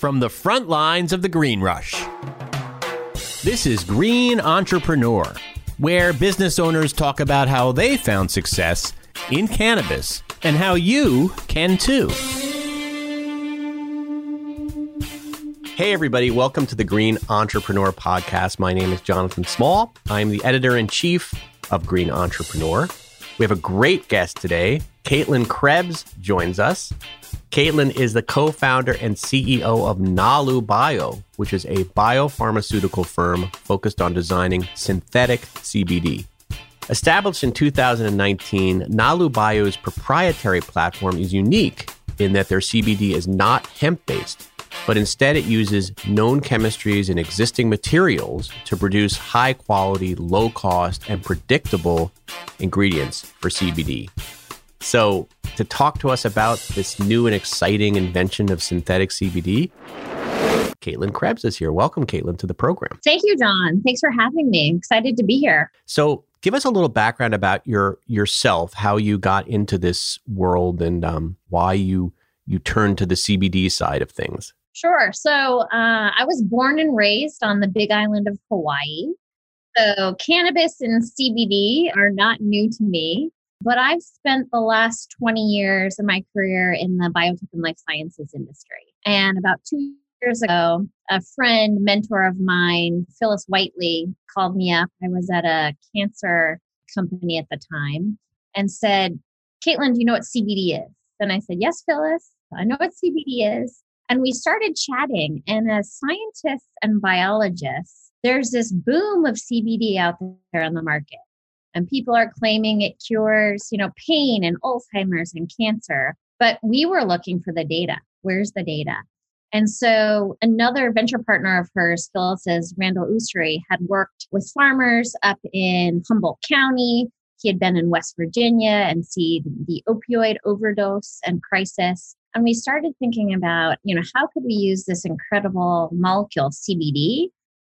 from the front lines of the green rush. This is Green Entrepreneur, where business owners talk about how they found success in cannabis and how you can too. Hey, everybody, welcome to the Green Entrepreneur Podcast. My name is Jonathan Small. I'm the editor in chief of Green Entrepreneur. We have a great guest today. Caitlin Krebs joins us. Caitlin is the co founder and CEO of Nalu Bio, which is a biopharmaceutical firm focused on designing synthetic CBD. Established in 2019, Nalu Bio's proprietary platform is unique in that their CBD is not hemp based, but instead it uses known chemistries and existing materials to produce high quality, low cost, and predictable ingredients for CBD. So, to talk to us about this new and exciting invention of synthetic CBD, Caitlin Krebs is here. Welcome, Caitlin, to the program. Thank you, John. Thanks for having me. Excited to be here. So, give us a little background about your yourself, how you got into this world, and um, why you you turned to the CBD side of things. Sure. So, uh, I was born and raised on the Big Island of Hawaii. So, cannabis and CBD are not new to me. But I've spent the last 20 years of my career in the biotech and life sciences industry. And about two years ago, a friend, mentor of mine, Phyllis Whiteley, called me up. I was at a cancer company at the time and said, Caitlin, do you know what CBD is? And I said, Yes, Phyllis, I know what CBD is. And we started chatting. And as scientists and biologists, there's this boom of CBD out there on the market and people are claiming it cures, you know, pain and Alzheimer's and cancer. But we were looking for the data. Where's the data? And so another venture partner of hers, Phyllis's Randall Usry, had worked with farmers up in Humboldt County. He had been in West Virginia and seen the opioid overdose and crisis. And we started thinking about, you know, how could we use this incredible molecule, CBD,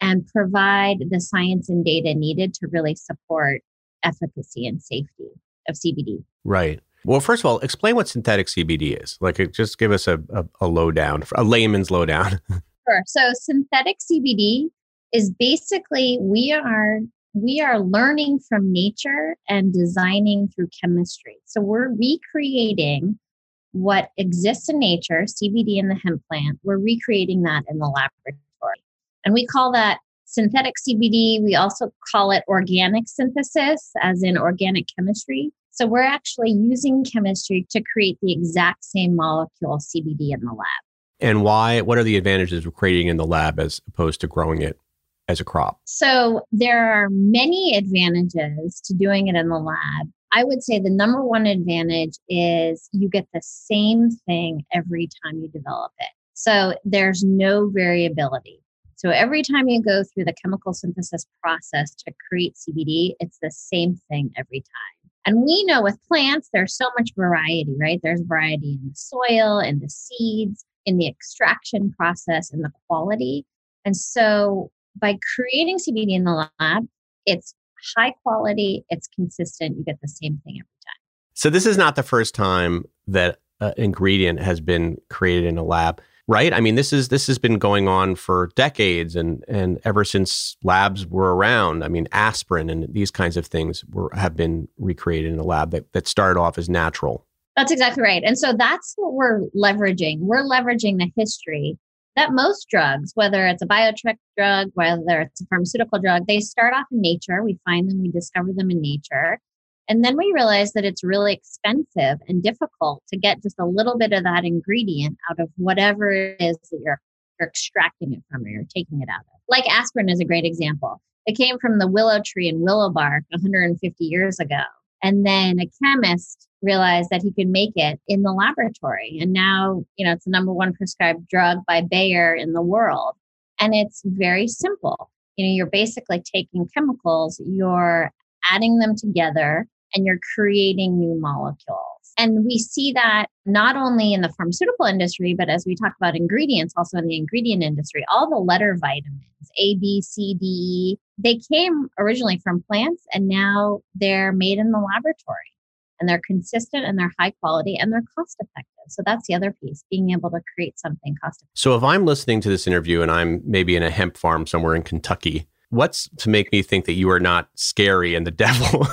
and provide the science and data needed to really support efficacy and safety of CBD. Right. Well, first of all, explain what synthetic CBD is. Like, just give us a, a, a lowdown, a layman's lowdown. sure. So, synthetic CBD is basically we are we are learning from nature and designing through chemistry. So, we're recreating what exists in nature, CBD in the hemp plant. We're recreating that in the laboratory, and we call that synthetic CBD. We also call it organic synthesis, as in organic chemistry. So we're actually using chemistry to create the exact same molecule CBD in the lab. And why? What are the advantages of creating in the lab as opposed to growing it as a crop? So there are many advantages to doing it in the lab. I would say the number one advantage is you get the same thing every time you develop it. So there's no variability. So every time you go through the chemical synthesis process to create CBD, it's the same thing every time. And we know with plants, there's so much variety, right? There's variety in the soil, in the seeds, in the extraction process, and the quality. And so by creating CBD in the lab, it's high quality, it's consistent, you get the same thing every time. So this is not the first time that an ingredient has been created in a lab right? I mean, this is this has been going on for decades, and and ever since labs were around. I mean, aspirin and these kinds of things were have been recreated in a lab that that started off as natural. That's exactly right, and so that's what we're leveraging. We're leveraging the history that most drugs, whether it's a biotech drug, whether it's a pharmaceutical drug, they start off in nature. We find them, we discover them in nature. And then we realize that it's really expensive and difficult to get just a little bit of that ingredient out of whatever it is that you're, you're extracting it from or you're taking it out of. Like aspirin is a great example. It came from the willow tree and willow bark 150 years ago. And then a chemist realized that he could make it in the laboratory. And now, you know, it's the number one prescribed drug by Bayer in the world. And it's very simple. You know, you're basically taking chemicals, you're adding them together and you're creating new molecules. And we see that not only in the pharmaceutical industry, but as we talk about ingredients, also in the ingredient industry, all the letter vitamins, A, B, C, D, E, they came originally from plants and now they're made in the laboratory. and they're consistent and they're high quality and they're cost effective. So that's the other piece, being able to create something cost effective. So if I'm listening to this interview and I'm maybe in a hemp farm somewhere in Kentucky, what's to make me think that you are not scary and the devil,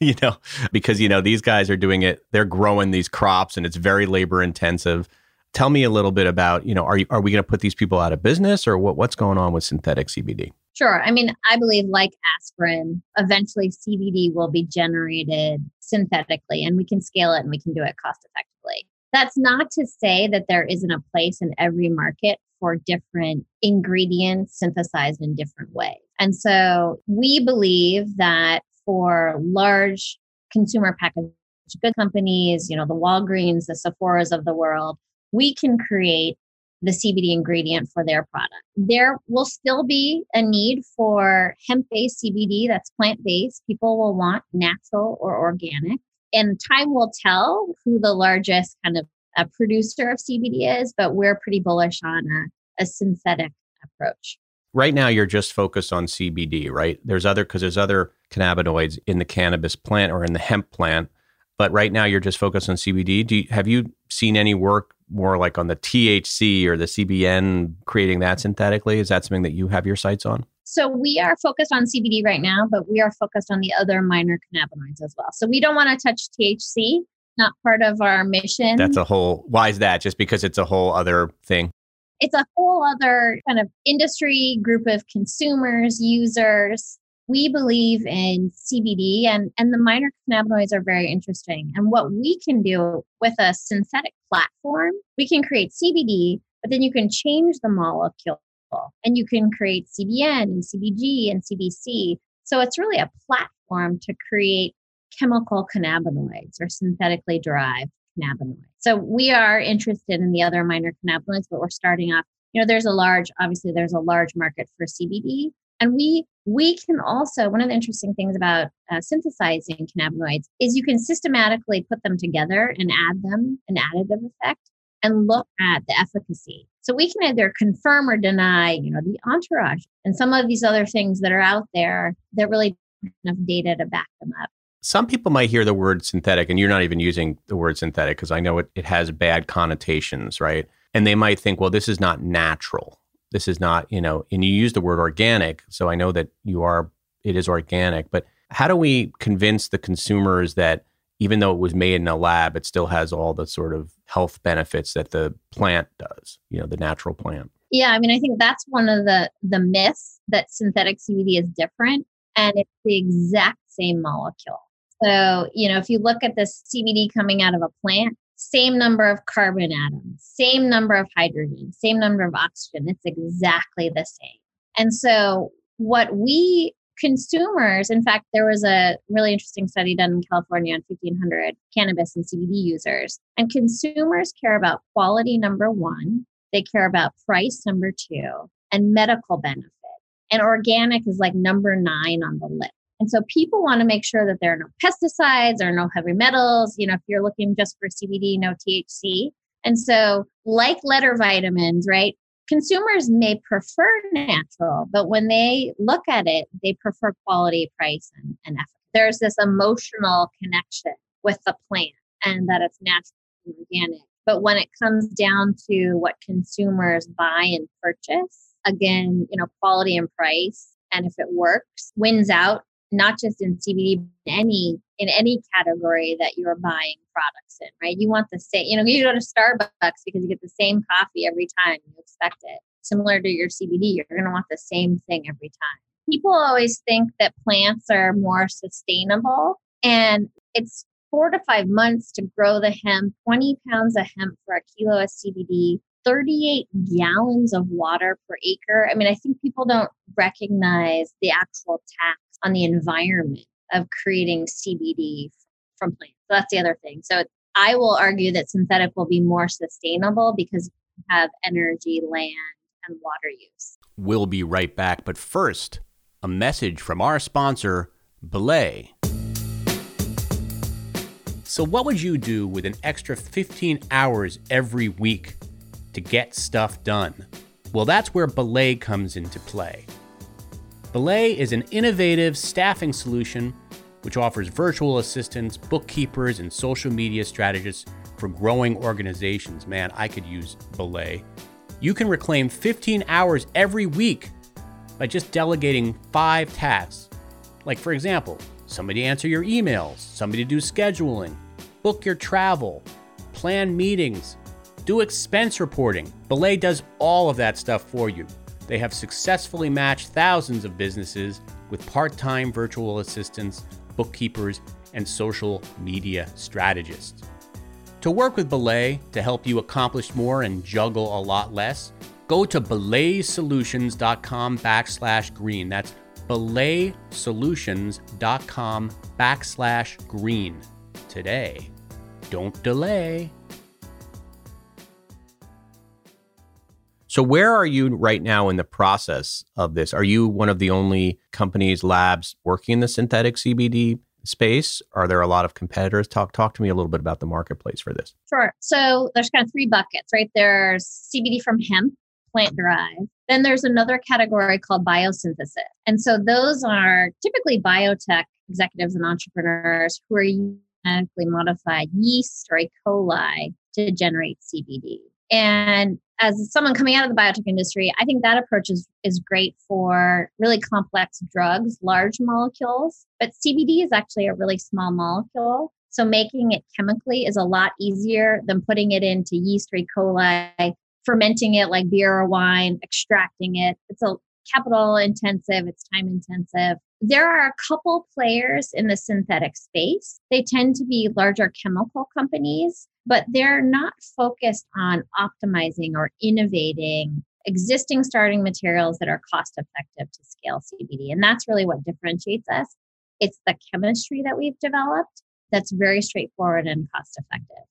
you know, because you know these guys are doing it, they're growing these crops and it's very labor intensive. Tell me a little bit about, you know, are you, are we going to put these people out of business or what, what's going on with synthetic CBD? Sure. I mean, I believe like aspirin, eventually CBD will be generated synthetically and we can scale it and we can do it cost effectively. That's not to say that there isn't a place in every market for different ingredients synthesized in different ways. And so we believe that for large consumer packaged good companies, you know, the Walgreens, the Sephora's of the world, we can create the CBD ingredient for their product. There will still be a need for hemp based CBD that's plant based. People will want natural or organic. And time will tell who the largest kind of a producer of CBD is, but we're pretty bullish on a, a synthetic approach. Right now, you're just focused on CBD, right? There's other, because there's other cannabinoids in the cannabis plant or in the hemp plant. But right now, you're just focused on CBD. Do you, have you seen any work more like on the THC or the CBN, creating that synthetically? Is that something that you have your sights on? So we are focused on CBD right now, but we are focused on the other minor cannabinoids as well. So we don't want to touch THC, not part of our mission. That's a whole, why is that? Just because it's a whole other thing? It's a whole other kind of industry group of consumers, users we believe in CBD and, and the minor cannabinoids are very interesting. And what we can do with a synthetic platform, we can create CBD, but then you can change the molecule and you can create CBN and CBG and CBC. So it's really a platform to create chemical cannabinoids or synthetically derived cannabinoids. So we are interested in the other minor cannabinoids, but we're starting off. You know, there's a large, obviously, there's a large market for CBD, and we we can also one of the interesting things about uh, synthesizing cannabinoids is you can systematically put them together and add them an additive effect and look at the efficacy. So we can either confirm or deny, you know, the entourage and some of these other things that are out there that really enough data to back them up. Some people might hear the word synthetic, and you're not even using the word synthetic because I know it, it has bad connotations, right? And they might think, well, this is not natural this is not, you know, and you use the word organic. So I know that you are, it is organic, but how do we convince the consumers that even though it was made in a lab, it still has all the sort of health benefits that the plant does, you know, the natural plant? Yeah, I mean, I think that's one of the the myths that synthetic CBD is different, and it's the exact same molecule. So, you know, if you look at this CBD coming out of a plant, same number of carbon atoms, same number of hydrogen, same number of oxygen. It's exactly the same. And so, what we consumers, in fact, there was a really interesting study done in California on 1,500 cannabis and CBD users. And consumers care about quality, number one, they care about price, number two, and medical benefit. And organic is like number nine on the list. And so people want to make sure that there are no pesticides or no heavy metals. You know, if you're looking just for CBD, no THC. And so, like letter vitamins, right? Consumers may prefer natural, but when they look at it, they prefer quality, price, and, and effort. There's this emotional connection with the plant and that it's natural and organic. But when it comes down to what consumers buy and purchase, again, you know, quality and price, and if it works, wins out not just in CBD, any in any category that you're buying products in, right? You want the same, you know, you go to Starbucks because you get the same coffee every time you expect it. Similar to your CBD, you're going to want the same thing every time. People always think that plants are more sustainable, and it's four to five months to grow the hemp, 20 pounds of hemp for a kilo of CBD, 38 gallons of water per acre. I mean, I think people don't recognize the actual tax on the environment of creating CBD from plants. So that's the other thing. So I will argue that synthetic will be more sustainable because you have energy, land, and water use. We'll be right back. But first, a message from our sponsor, Belay. So, what would you do with an extra 15 hours every week to get stuff done? Well, that's where Belay comes into play. Belay is an innovative staffing solution which offers virtual assistants, bookkeepers, and social media strategists for growing organizations. Man, I could use Belay. You can reclaim 15 hours every week by just delegating five tasks. Like, for example, somebody answer your emails, somebody do scheduling, book your travel, plan meetings, do expense reporting. Belay does all of that stuff for you. They have successfully matched thousands of businesses with part time virtual assistants, bookkeepers, and social media strategists. To work with Belay to help you accomplish more and juggle a lot less, go to belaysolutions.com backslash green. That's belaysolutions.com backslash green today. Don't delay. So, where are you right now in the process of this? Are you one of the only companies, labs working in the synthetic CBD space? Are there a lot of competitors? Talk talk to me a little bit about the marketplace for this. Sure. So there's kind of three buckets, right? There's CBD from hemp, plant derived. Then there's another category called biosynthesis. And so those are typically biotech executives and entrepreneurs who are genetically modified yeast or E. coli to generate CBD. And as someone coming out of the biotech industry, I think that approach is, is great for really complex drugs, large molecules. But CBD is actually a really small molecule. So making it chemically is a lot easier than putting it into yeast or E. coli, fermenting it like beer or wine, extracting it. It's a capital intensive, it's time intensive. There are a couple players in the synthetic space. They tend to be larger chemical companies, but they're not focused on optimizing or innovating existing starting materials that are cost effective to scale CBD. And that's really what differentiates us. It's the chemistry that we've developed that's very straightforward and cost effective.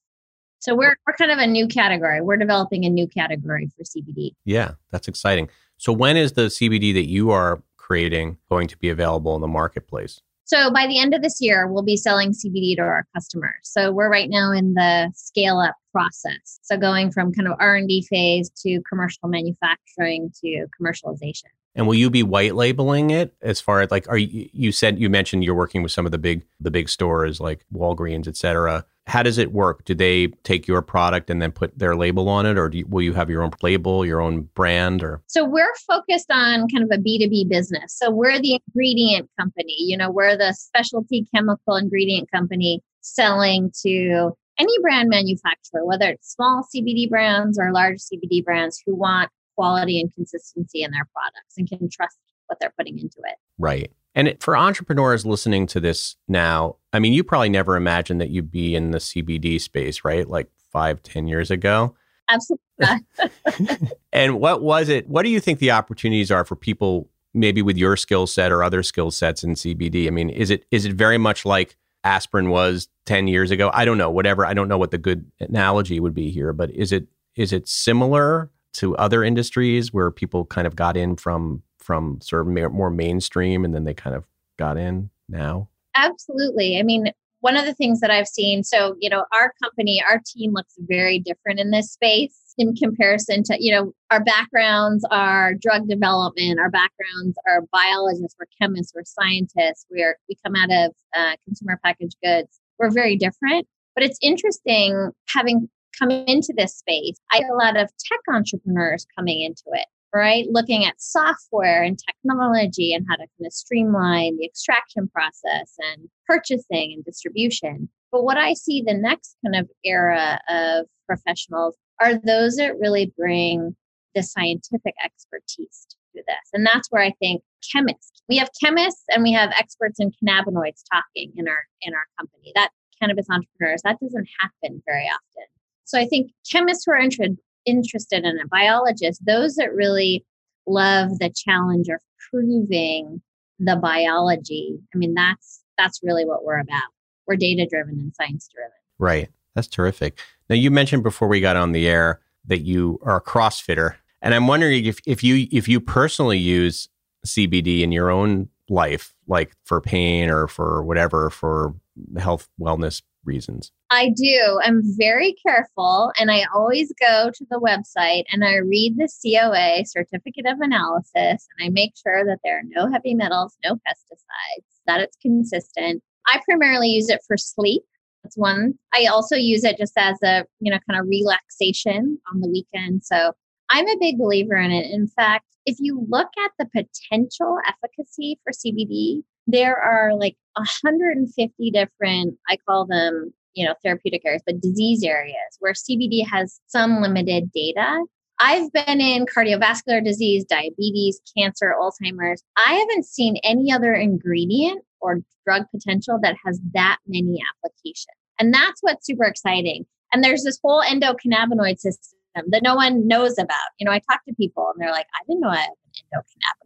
So we're we're kind of a new category. We're developing a new category for CBD. Yeah, that's exciting. So when is the CBD that you are creating going to be available in the marketplace? So by the end of this year, we'll be selling CBD to our customers. So we're right now in the scale up process. So going from kind of R&D phase to commercial manufacturing to commercialization. And will you be white labeling it as far as like are you you said you mentioned you're working with some of the big the big stores like Walgreens, et cetera. How does it work? Do they take your product and then put their label on it, or you, will you have your own label, your own brand, or? So we're focused on kind of a B two B business. So we're the ingredient company. You know, we're the specialty chemical ingredient company selling to any brand manufacturer, whether it's small CBD brands or large CBD brands who want quality and consistency in their products and can trust what they're putting into it. Right. And for entrepreneurs listening to this now, I mean, you probably never imagined that you'd be in the CBD space, right? Like five, ten years ago. Absolutely. and what was it? What do you think the opportunities are for people maybe with your skill set or other skill sets in CBD? I mean, is it is it very much like aspirin was 10 years ago? I don't know, whatever. I don't know what the good analogy would be here, but is it is it similar to other industries where people kind of got in from from sort of more mainstream and then they kind of got in now? Absolutely. I mean, one of the things that I've seen, so, you know, our company, our team looks very different in this space in comparison to, you know, our backgrounds are drug development, our backgrounds are biologists, we're chemists, we're scientists, we're, we come out of uh, consumer packaged goods. We're very different. But it's interesting having come into this space. I have a lot of tech entrepreneurs coming into it right? Looking at software and technology and how to kind of streamline the extraction process and purchasing and distribution. But what I see the next kind of era of professionals are those that really bring the scientific expertise to this. And that's where I think chemists, we have chemists and we have experts in cannabinoids talking in our in our company. That cannabis entrepreneurs, that doesn't happen very often. So I think chemists who are interested interested in it, biologists, those that really love the challenge of proving the biology. I mean, that's that's really what we're about. We're data driven and science driven. Right. That's terrific. Now you mentioned before we got on the air that you are a CrossFitter. And I'm wondering if, if you if you personally use CBD in your own life, like for pain or for whatever, for health wellness reasons? I do. I'm very careful and I always go to the website and I read the COA certificate of analysis and I make sure that there are no heavy metals, no pesticides, that it's consistent. I primarily use it for sleep. That's one. I also use it just as a, you know, kind of relaxation on the weekend. So I'm a big believer in it. In fact, if you look at the potential efficacy for CBD, there are like 150 different, I call them, you know, therapeutic areas, but disease areas where CBD has some limited data. I've been in cardiovascular disease, diabetes, cancer, Alzheimer's. I haven't seen any other ingredient or drug potential that has that many applications. And that's what's super exciting. And there's this whole endocannabinoid system that no one knows about. You know, I talk to people and they're like, I didn't know I have an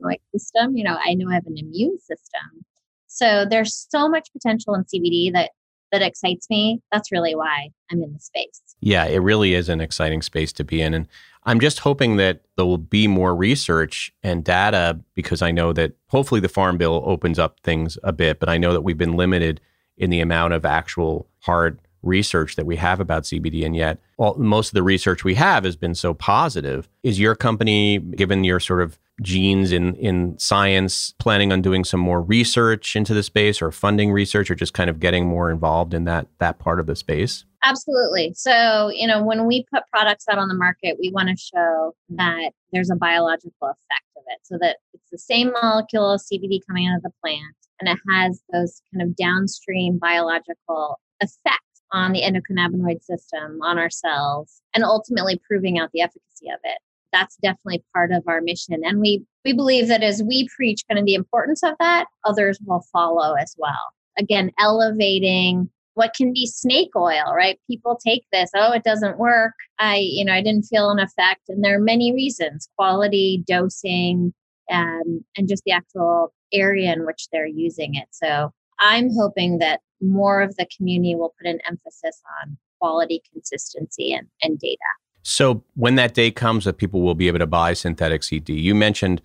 endocannabinoid system. You know, I know I have an immune system. So there's so much potential in CBD that that excites me. That's really why I'm in the space. Yeah, it really is an exciting space to be in. And I'm just hoping that there will be more research and data because I know that hopefully the Farm Bill opens up things a bit, but I know that we've been limited in the amount of actual hard research that we have about CBD, and yet most of the research we have has been so positive. Is your company, given your sort of genes in in science, planning on doing some more research into the space, or funding research, or just kind of getting more involved in that that part of the space? Absolutely. So, you know, when we put products out on the market, we want to show that there's a biological effect of it, so that it's the same molecule CBD coming out of the plant, and it has those kind of downstream biological effects on the endocannabinoid system, on our cells, and ultimately proving out the efficacy of it. That's definitely part of our mission. And we, we believe that as we preach kind of the importance of that, others will follow as well. Again, elevating what can be snake oil, right? People take this, oh, it doesn't work. I, you know, I didn't feel an effect. And there are many reasons quality, dosing, um, and just the actual area in which they're using it. So I'm hoping that more of the community will put an emphasis on quality, consistency, and, and data. So when that day comes that people will be able to buy synthetic CBD, you mentioned,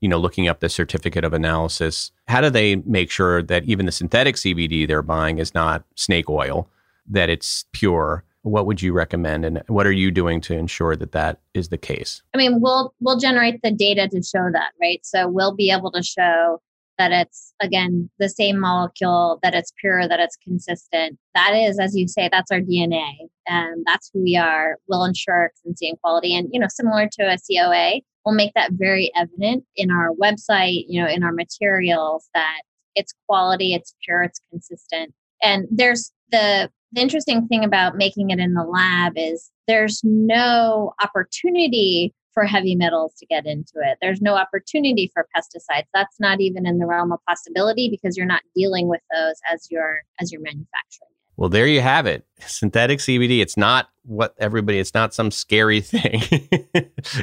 you know, looking up the certificate of analysis. How do they make sure that even the synthetic CBD they're buying is not snake oil, that it's pure? What would you recommend, and what are you doing to ensure that that is the case? I mean, we'll we'll generate the data to show that, right? So we'll be able to show that it's again the same molecule that it's pure that it's consistent. That is as you say that's our dna and that's who we are. We'll ensure consistency and quality and you know similar to a coa we'll make that very evident in our website you know in our materials that it's quality it's pure it's consistent. And there's the the interesting thing about making it in the lab is there's no opportunity for heavy metals to get into it. There's no opportunity for pesticides. That's not even in the realm of possibility because you're not dealing with those as you're as you're manufacturing. It. Well, there you have it. Synthetic CBD. It's not what everybody, it's not some scary thing.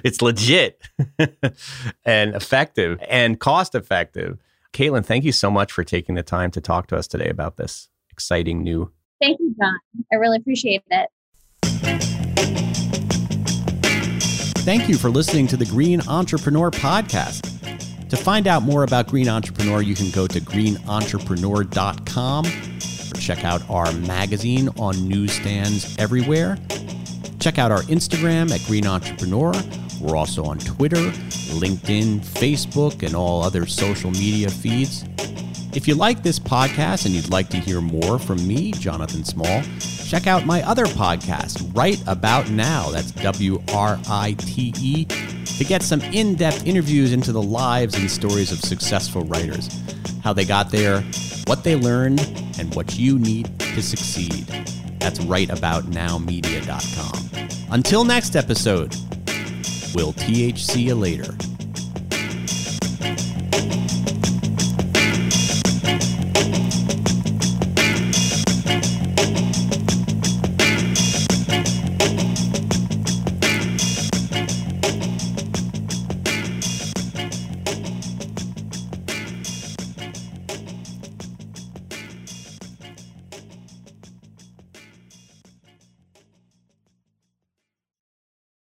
it's legit and effective and cost effective. Caitlin, thank you so much for taking the time to talk to us today about this exciting new. Thank you, John. I really appreciate it. Thank you for listening to the Green Entrepreneur Podcast. To find out more about Green Entrepreneur, you can go to greenentrepreneur.com or check out our magazine on newsstands everywhere. Check out our Instagram at Green Entrepreneur. We're also on Twitter, LinkedIn, Facebook, and all other social media feeds. If you like this podcast and you'd like to hear more from me, Jonathan Small, check out my other podcast, Right About Now. That's W R I T E, to get some in depth interviews into the lives and stories of successful writers, how they got there, what they learned, and what you need to succeed. That's rightaboutnowmedia.com. Until next episode, we'll THC you later.